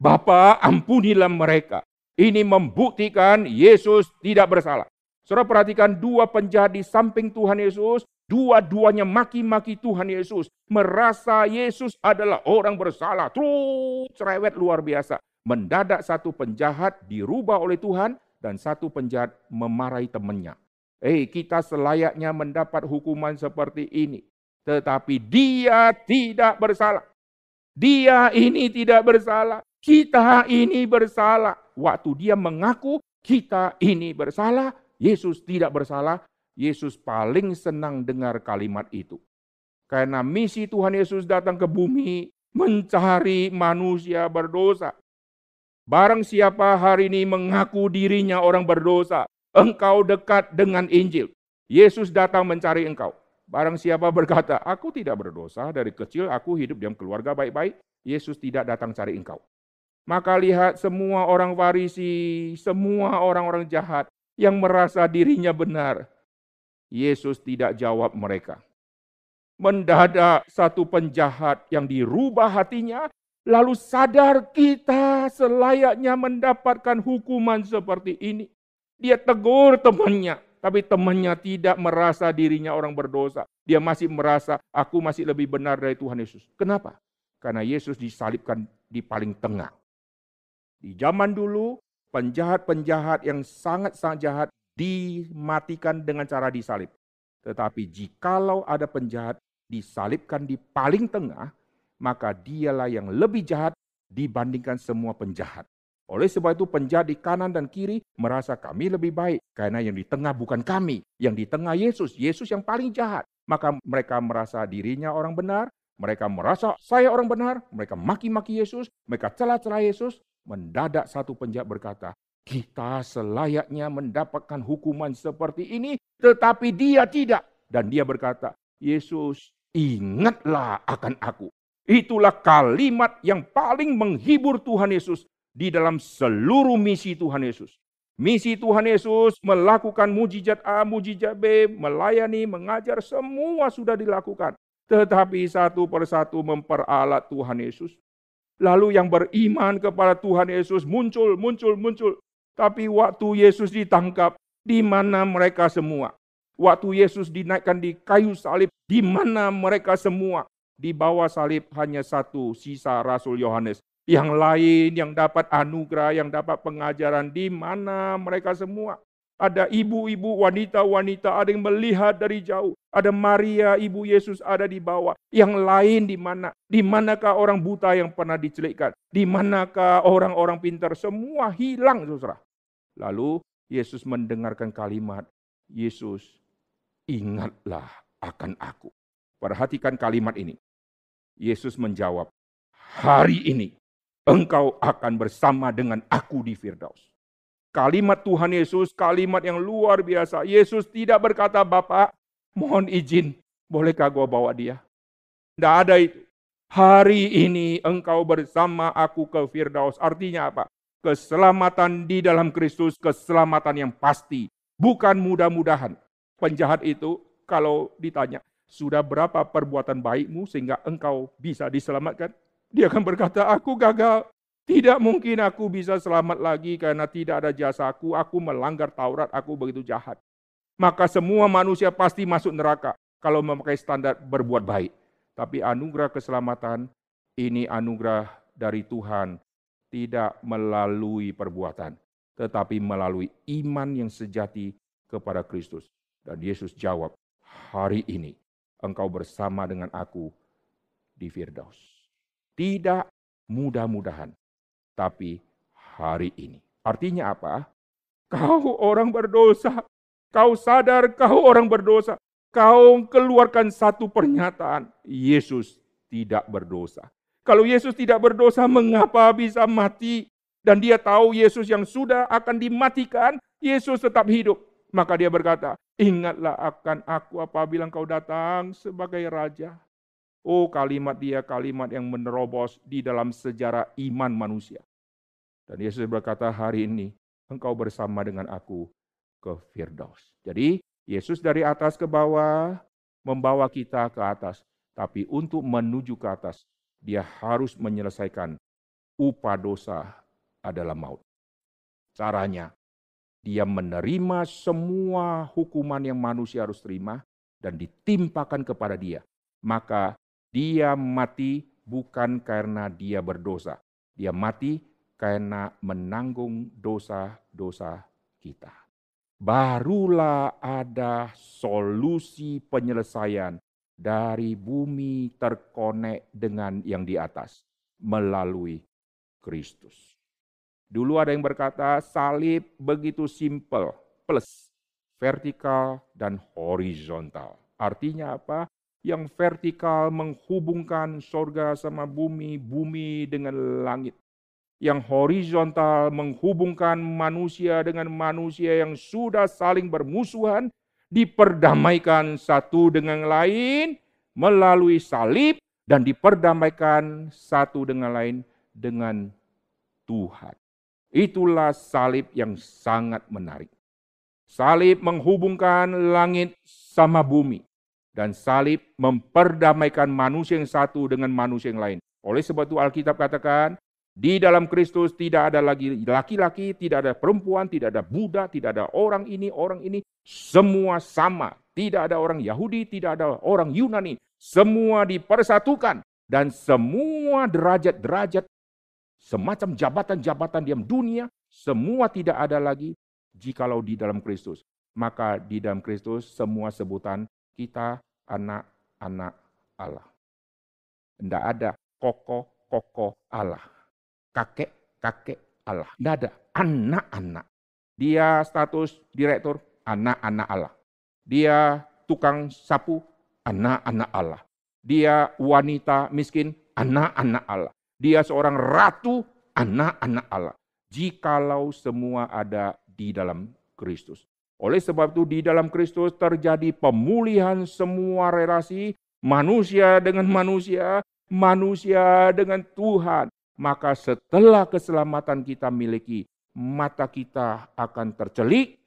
Bapak, ampunilah mereka. Ini membuktikan Yesus tidak bersalah. Saudara perhatikan dua penjahat di samping Tuhan Yesus, dua-duanya maki-maki Tuhan Yesus, merasa Yesus adalah orang bersalah. Terus cerewet luar biasa. Mendadak satu penjahat dirubah oleh Tuhan dan satu penjahat memarahi temannya. Eh, kita selayaknya mendapat hukuman seperti ini. Tetapi dia tidak bersalah. Dia ini tidak bersalah. Kita ini bersalah. Waktu dia mengaku kita ini bersalah, Yesus tidak bersalah. Yesus paling senang dengar kalimat itu. Karena misi Tuhan Yesus datang ke bumi mencari manusia berdosa. Barang siapa hari ini mengaku dirinya orang berdosa, engkau dekat dengan Injil. Yesus datang mencari engkau. Barang siapa berkata, aku tidak berdosa, dari kecil aku hidup dalam keluarga baik-baik, Yesus tidak datang cari engkau. Maka lihat semua orang Farisi, semua orang-orang jahat yang merasa dirinya benar. Yesus tidak jawab mereka. Mendadak satu penjahat yang dirubah hatinya lalu sadar kita selayaknya mendapatkan hukuman seperti ini. Dia tegur temannya, tapi temannya tidak merasa dirinya orang berdosa. Dia masih merasa aku masih lebih benar dari Tuhan Yesus. Kenapa? Karena Yesus disalibkan di paling tengah. Di zaman dulu, penjahat-penjahat yang sangat-sangat jahat dimatikan dengan cara disalib. Tetapi jikalau ada penjahat disalibkan di paling tengah, maka dialah yang lebih jahat dibandingkan semua penjahat. Oleh sebab itu penjahat di kanan dan kiri merasa kami lebih baik. Karena yang di tengah bukan kami. Yang di tengah Yesus. Yesus yang paling jahat. Maka mereka merasa dirinya orang benar. Mereka merasa saya orang benar. Mereka maki-maki Yesus. Mereka celah-celah Yesus. Mendadak satu penjahat berkata, kita selayaknya mendapatkan hukuman seperti ini. Tetapi dia tidak. Dan dia berkata, Yesus ingatlah akan aku. Itulah kalimat yang paling menghibur Tuhan Yesus di dalam seluruh misi Tuhan Yesus. Misi Tuhan Yesus melakukan mujizat A, mujizat B, melayani, mengajar, semua sudah dilakukan. Tetapi satu persatu memperalat Tuhan Yesus. Lalu yang beriman kepada Tuhan Yesus muncul, muncul, muncul. Tapi waktu Yesus ditangkap, di mana mereka semua? Waktu Yesus dinaikkan di kayu salib, di mana mereka semua? Di bawah salib hanya satu sisa Rasul Yohanes. Yang lain yang dapat anugerah, yang dapat pengajaran, di mana mereka semua? Ada ibu-ibu, wanita-wanita, ada yang melihat dari jauh. Ada Maria, ibu Yesus ada di bawah. Yang lain di mana? Di manakah orang buta yang pernah dicelikkan? Di manakah orang-orang pintar? Semua hilang, saudara. Lalu Yesus mendengarkan kalimat, Yesus, ingatlah akan aku. Perhatikan kalimat ini. Yesus menjawab, hari ini engkau akan bersama dengan aku di Firdaus. Kalimat Tuhan Yesus, kalimat yang luar biasa. Yesus tidak berkata, Bapak, mohon izin, bolehkah gue bawa dia? Tidak ada itu. Hari ini engkau bersama aku ke Firdaus. Artinya apa? Keselamatan di dalam Kristus, keselamatan yang pasti. Bukan mudah-mudahan. Penjahat itu kalau ditanya, sudah berapa perbuatan baikmu sehingga engkau bisa diselamatkan? Dia akan berkata, aku gagal. Tidak mungkin aku bisa selamat lagi karena tidak ada jasaku, aku melanggar Taurat, aku begitu jahat. Maka semua manusia pasti masuk neraka kalau memakai standar berbuat baik. Tapi anugerah keselamatan ini anugerah dari Tuhan, tidak melalui perbuatan, tetapi melalui iman yang sejati kepada Kristus. Dan Yesus jawab, hari ini engkau bersama dengan aku di Firdaus. Tidak mudah-mudahan, tapi hari ini. Artinya apa? Kau orang berdosa, kau sadar kau orang berdosa, kau keluarkan satu pernyataan, Yesus tidak berdosa. Kalau Yesus tidak berdosa, mengapa bisa mati? Dan dia tahu Yesus yang sudah akan dimatikan, Yesus tetap hidup. Maka dia berkata, ingatlah akan aku apabila engkau datang sebagai Raja. Oh kalimat dia kalimat yang menerobos di dalam sejarah iman manusia. Dan Yesus berkata hari ini engkau bersama dengan aku ke Firdaus. Jadi Yesus dari atas ke bawah membawa kita ke atas. Tapi untuk menuju ke atas dia harus menyelesaikan upah dosa adalah maut. Caranya dia menerima semua hukuman yang manusia harus terima dan ditimpakan kepada dia. Maka dia mati bukan karena dia berdosa. Dia mati karena menanggung dosa-dosa kita. Barulah ada solusi penyelesaian dari bumi terkonek dengan yang di atas melalui Kristus. Dulu ada yang berkata salib begitu simple, plus vertikal dan horizontal. Artinya apa? Yang vertikal menghubungkan sorga sama bumi, bumi dengan langit. Yang horizontal menghubungkan manusia dengan manusia yang sudah saling bermusuhan, diperdamaikan satu dengan lain melalui salib dan diperdamaikan satu dengan lain dengan Tuhan. Itulah salib yang sangat menarik. Salib menghubungkan langit sama bumi dan salib memperdamaikan manusia yang satu dengan manusia yang lain. Oleh sebab itu Alkitab katakan, di dalam Kristus tidak ada lagi laki-laki, tidak ada perempuan, tidak ada Buddha, tidak ada orang ini, orang ini. Semua sama. Tidak ada orang Yahudi, tidak ada orang Yunani. Semua dipersatukan. Dan semua derajat-derajat, semacam jabatan-jabatan diam dunia, semua tidak ada lagi jikalau di dalam Kristus. Maka di dalam Kristus semua sebutan kita anak-anak Allah. Tidak ada koko-koko Allah. Kakek-kakek Allah. Tidak ada anak-anak. Dia status direktur, anak-anak Allah. Dia tukang sapu, anak-anak Allah. Dia wanita miskin, anak-anak Allah. Dia seorang ratu, anak-anak Allah. Jikalau semua ada di dalam Kristus. Oleh sebab itu di dalam Kristus terjadi pemulihan semua relasi manusia dengan manusia, manusia dengan Tuhan. Maka setelah keselamatan kita miliki, mata kita akan tercelik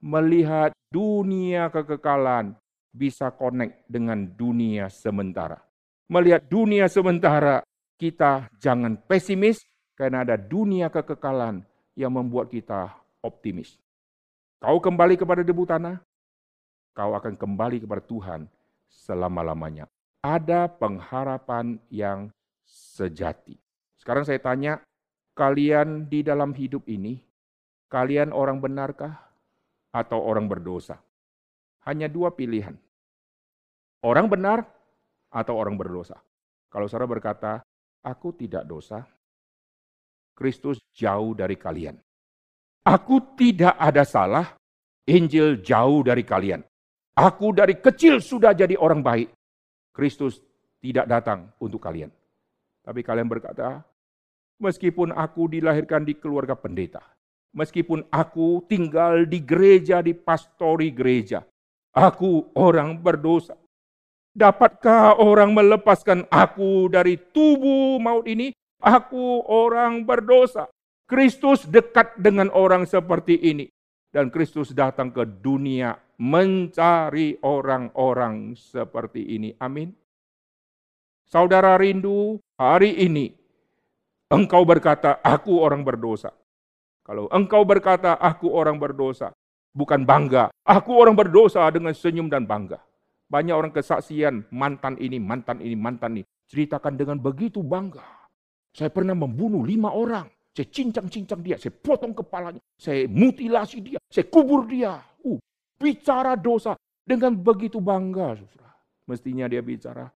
melihat dunia kekekalan bisa connect dengan dunia sementara. Melihat dunia sementara, kita jangan pesimis karena ada dunia kekekalan yang membuat kita optimis. Kau kembali kepada debu tanah, kau akan kembali kepada Tuhan selama-lamanya. Ada pengharapan yang sejati. Sekarang saya tanya, kalian di dalam hidup ini, kalian orang benarkah atau orang berdosa? Hanya dua pilihan. Orang benar atau orang berdosa. Kalau saudara berkata, aku tidak dosa, Kristus jauh dari kalian. Aku tidak ada salah, Injil jauh dari kalian. Aku dari kecil sudah jadi orang baik. Kristus tidak datang untuk kalian. Tapi kalian berkata, Meskipun aku dilahirkan di keluarga pendeta, meskipun aku tinggal di gereja, di pastori gereja, aku orang berdosa. Dapatkah orang melepaskan aku dari tubuh maut ini? Aku orang berdosa. Kristus dekat dengan orang seperti ini. Dan Kristus datang ke dunia mencari orang-orang seperti ini. Amin. Saudara rindu hari ini Engkau berkata, aku orang berdosa. Kalau engkau berkata, aku orang berdosa, bukan bangga. Aku orang berdosa dengan senyum dan bangga. Banyak orang kesaksian, mantan ini, mantan ini, mantan ini. Ceritakan dengan begitu bangga. Saya pernah membunuh lima orang. Saya cincang-cincang dia, saya potong kepalanya, saya mutilasi dia, saya kubur dia. Uh, bicara dosa dengan begitu bangga. Mestinya dia bicara,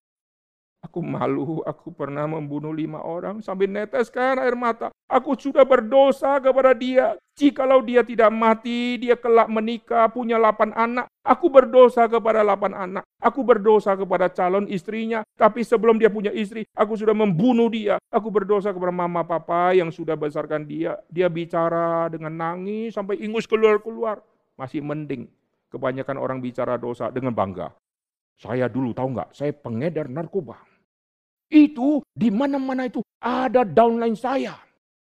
Aku malu, aku pernah membunuh lima orang sambil neteskan air mata. Aku sudah berdosa kepada dia. Jikalau dia tidak mati, dia kelak menikah, punya delapan anak. Aku berdosa kepada delapan anak. Aku berdosa kepada calon istrinya. Tapi sebelum dia punya istri, aku sudah membunuh dia. Aku berdosa kepada mama papa yang sudah besarkan dia. Dia bicara dengan nangis sampai ingus keluar-keluar. Masih mending. Kebanyakan orang bicara dosa dengan bangga. Saya dulu tahu nggak, saya pengedar narkoba. Itu di mana-mana itu ada downline saya.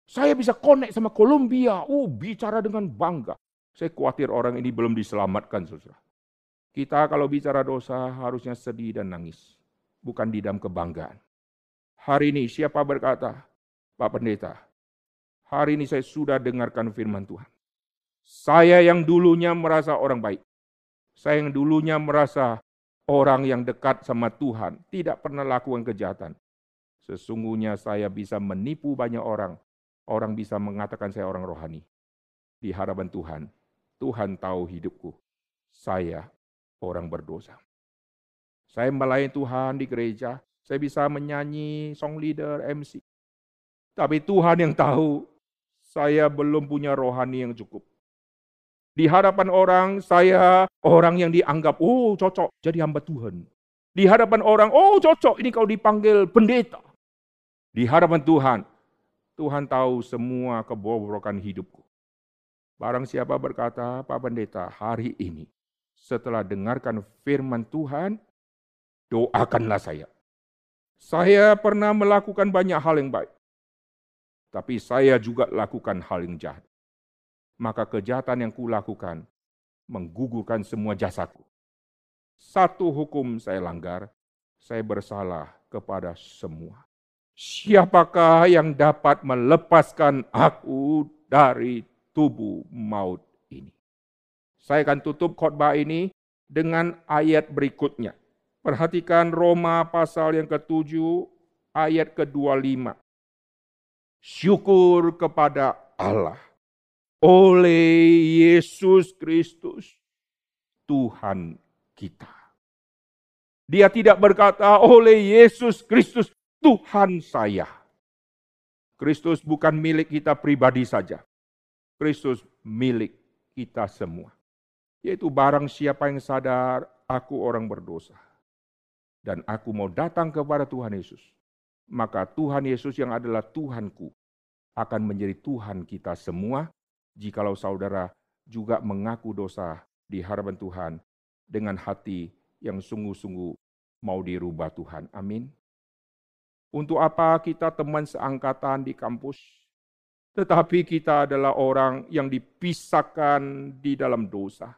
Saya bisa connect sama Kolombia. Uh, bicara dengan bangga. Saya khawatir orang ini belum diselamatkan, saudara. Kita kalau bicara dosa harusnya sedih dan nangis. Bukan di dalam kebanggaan. Hari ini siapa berkata, Pak Pendeta, hari ini saya sudah dengarkan firman Tuhan. Saya yang dulunya merasa orang baik. Saya yang dulunya merasa Orang yang dekat sama Tuhan tidak pernah lakukan kejahatan. Sesungguhnya saya bisa menipu banyak orang. Orang bisa mengatakan saya orang rohani. Di hadapan Tuhan, Tuhan tahu hidupku. Saya orang berdosa. Saya melayani Tuhan di gereja, saya bisa menyanyi, song leader, MC. Tapi Tuhan yang tahu, saya belum punya rohani yang cukup. Di hadapan orang, saya orang yang dianggap, oh cocok jadi hamba Tuhan. Di hadapan orang, oh cocok ini kau dipanggil pendeta. Di hadapan Tuhan, Tuhan tahu semua kebobrokan hidupku. Barang siapa berkata, Pak Pendeta, hari ini setelah dengarkan firman Tuhan, doakanlah saya. Saya pernah melakukan banyak hal yang baik, tapi saya juga lakukan hal yang jahat maka kejahatan yang kulakukan menggugurkan semua jasaku. Satu hukum saya langgar, saya bersalah kepada semua. Siapakah yang dapat melepaskan aku dari tubuh maut ini? Saya akan tutup khotbah ini dengan ayat berikutnya. Perhatikan Roma pasal yang ke-7 ayat ke-25. Syukur kepada Allah oleh Yesus Kristus, Tuhan kita. Dia tidak berkata oleh Yesus Kristus, Tuhan saya. Kristus bukan milik kita pribadi saja. Kristus milik kita semua. Yaitu barang siapa yang sadar, aku orang berdosa. Dan aku mau datang kepada Tuhan Yesus. Maka Tuhan Yesus yang adalah Tuhanku akan menjadi Tuhan kita semua jikalau saudara juga mengaku dosa di hadapan Tuhan dengan hati yang sungguh-sungguh mau dirubah Tuhan. Amin. Untuk apa kita teman seangkatan di kampus? Tetapi kita adalah orang yang dipisahkan di dalam dosa.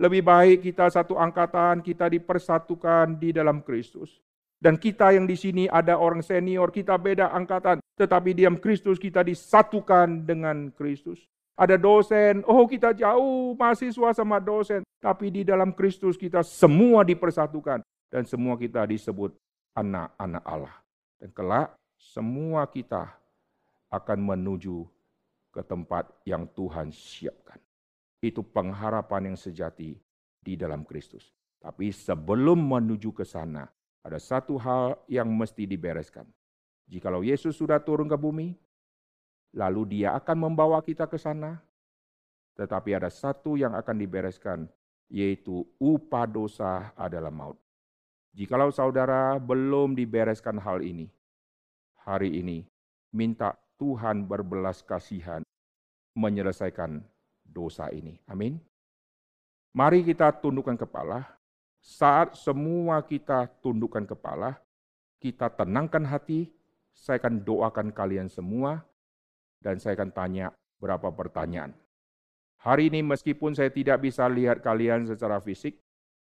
Lebih baik kita satu angkatan, kita dipersatukan di dalam Kristus. Dan kita yang di sini ada orang senior, kita beda angkatan. Tetapi diam Kristus kita disatukan dengan Kristus. Ada dosen, oh kita jauh mahasiswa sama dosen. Tapi di dalam Kristus kita semua dipersatukan. Dan semua kita disebut anak-anak Allah. Dan kelak semua kita akan menuju ke tempat yang Tuhan siapkan. Itu pengharapan yang sejati di dalam Kristus. Tapi sebelum menuju ke sana, ada satu hal yang mesti dibereskan. Jikalau Yesus sudah turun ke bumi, lalu dia akan membawa kita ke sana. Tetapi ada satu yang akan dibereskan, yaitu upah dosa adalah maut. Jikalau saudara belum dibereskan hal ini, hari ini minta Tuhan berbelas kasihan menyelesaikan dosa ini. Amin. Mari kita tundukkan kepala. Saat semua kita tundukkan kepala, kita tenangkan hati, saya akan doakan kalian semua dan saya akan tanya berapa pertanyaan. Hari ini meskipun saya tidak bisa lihat kalian secara fisik,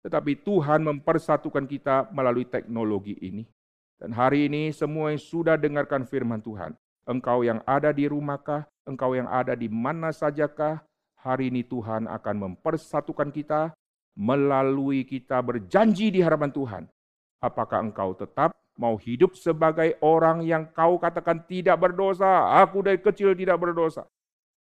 tetapi Tuhan mempersatukan kita melalui teknologi ini. Dan hari ini semua yang sudah dengarkan firman Tuhan, engkau yang ada di rumahkah, engkau yang ada di mana sajakah, hari ini Tuhan akan mempersatukan kita melalui kita berjanji di hadapan Tuhan. Apakah engkau tetap mau hidup sebagai orang yang kau katakan tidak berdosa, aku dari kecil tidak berdosa.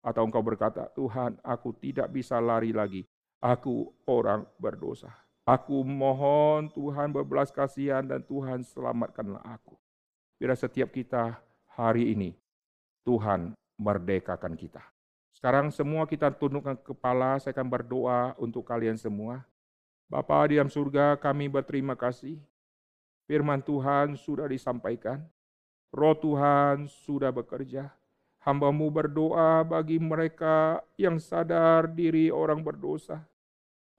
Atau engkau berkata, Tuhan aku tidak bisa lari lagi, aku orang berdosa. Aku mohon Tuhan berbelas kasihan dan Tuhan selamatkanlah aku. Biar setiap kita hari ini Tuhan merdekakan kita. Sekarang semua kita tundukkan kepala, saya akan berdoa untuk kalian semua. Bapak di dalam surga, kami berterima kasih Firman Tuhan sudah disampaikan. Roh Tuhan sudah bekerja. Hambamu berdoa bagi mereka yang sadar diri orang berdosa.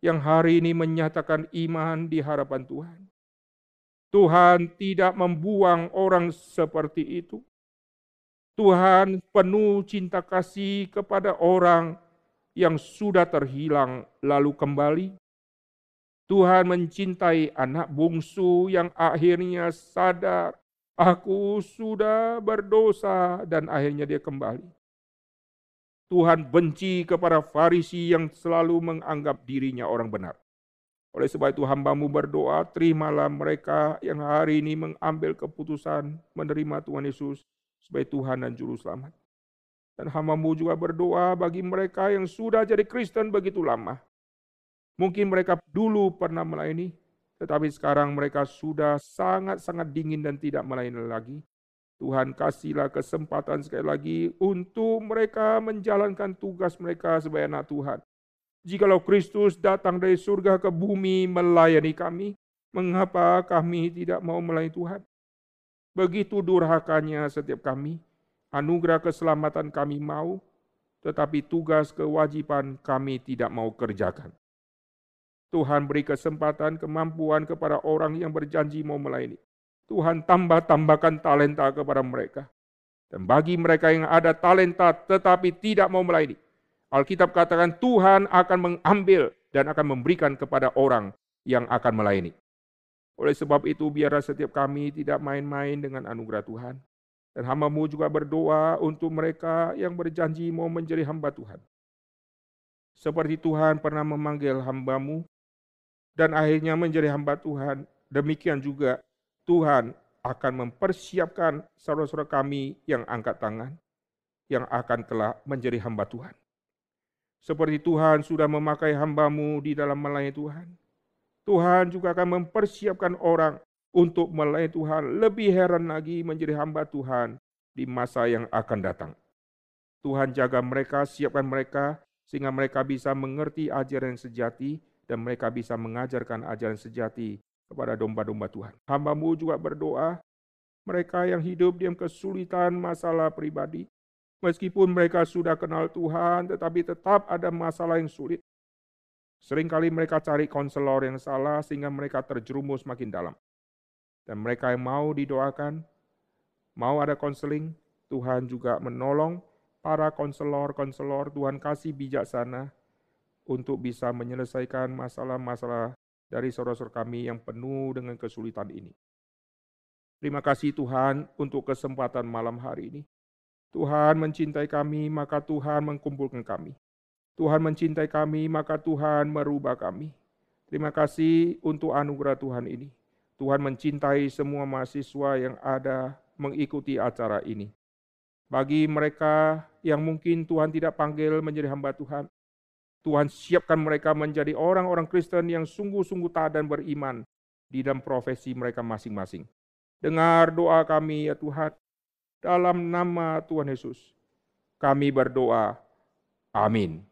Yang hari ini menyatakan iman di hadapan Tuhan. Tuhan tidak membuang orang seperti itu. Tuhan penuh cinta kasih kepada orang yang sudah terhilang lalu kembali. Tuhan mencintai anak bungsu yang akhirnya sadar, aku sudah berdosa dan akhirnya dia kembali. Tuhan benci kepada Farisi yang selalu menganggap dirinya orang benar. Oleh sebab itu hambamu berdoa, terimalah mereka yang hari ini mengambil keputusan menerima Tuhan Yesus sebagai Tuhan dan Juru Selamat. Dan hambamu juga berdoa bagi mereka yang sudah jadi Kristen begitu lama Mungkin mereka dulu pernah melayani, tetapi sekarang mereka sudah sangat-sangat dingin dan tidak melayani lagi. Tuhan kasihlah kesempatan sekali lagi untuk mereka menjalankan tugas mereka sebagai anak Tuhan. Jikalau Kristus datang dari surga ke bumi melayani kami, mengapa kami tidak mau melayani Tuhan? Begitu durhakanya setiap kami, anugerah keselamatan kami mau, tetapi tugas kewajiban kami tidak mau kerjakan. Tuhan beri kesempatan, kemampuan kepada orang yang berjanji mau melayani. Tuhan tambah-tambahkan talenta kepada mereka. Dan bagi mereka yang ada talenta tetapi tidak mau melayani, Alkitab katakan Tuhan akan mengambil dan akan memberikan kepada orang yang akan melayani. Oleh sebab itu biarlah setiap kami tidak main-main dengan anugerah Tuhan. Dan hambamu juga berdoa untuk mereka yang berjanji mau menjadi hamba Tuhan. Seperti Tuhan pernah memanggil hambamu dan akhirnya menjadi hamba Tuhan. Demikian juga Tuhan akan mempersiapkan saudara-saudara kami yang angkat tangan, yang akan kelak menjadi hamba Tuhan. Seperti Tuhan sudah memakai hambamu di dalam melayani Tuhan, Tuhan juga akan mempersiapkan orang untuk melayani Tuhan lebih heran lagi menjadi hamba Tuhan di masa yang akan datang. Tuhan jaga mereka, siapkan mereka, sehingga mereka bisa mengerti ajaran sejati, dan mereka bisa mengajarkan ajaran sejati kepada domba-domba Tuhan. Hambamu juga berdoa, mereka yang hidup diam kesulitan masalah pribadi, meskipun mereka sudah kenal Tuhan, tetapi tetap ada masalah yang sulit. Seringkali mereka cari konselor yang salah sehingga mereka terjerumus makin dalam. Dan mereka yang mau didoakan, mau ada konseling, Tuhan juga menolong para konselor-konselor, Tuhan kasih bijaksana, untuk bisa menyelesaikan masalah-masalah dari saudara-saudara kami yang penuh dengan kesulitan ini. Terima kasih Tuhan untuk kesempatan malam hari ini. Tuhan mencintai kami, maka Tuhan mengkumpulkan kami. Tuhan mencintai kami, maka Tuhan merubah kami. Terima kasih untuk anugerah Tuhan ini. Tuhan mencintai semua mahasiswa yang ada mengikuti acara ini. Bagi mereka yang mungkin Tuhan tidak panggil menjadi hamba Tuhan, Tuhan siapkan mereka menjadi orang-orang Kristen yang sungguh-sungguh taat dan beriman di dalam profesi mereka masing-masing. Dengar doa kami ya Tuhan, dalam nama Tuhan Yesus, kami berdoa. Amin.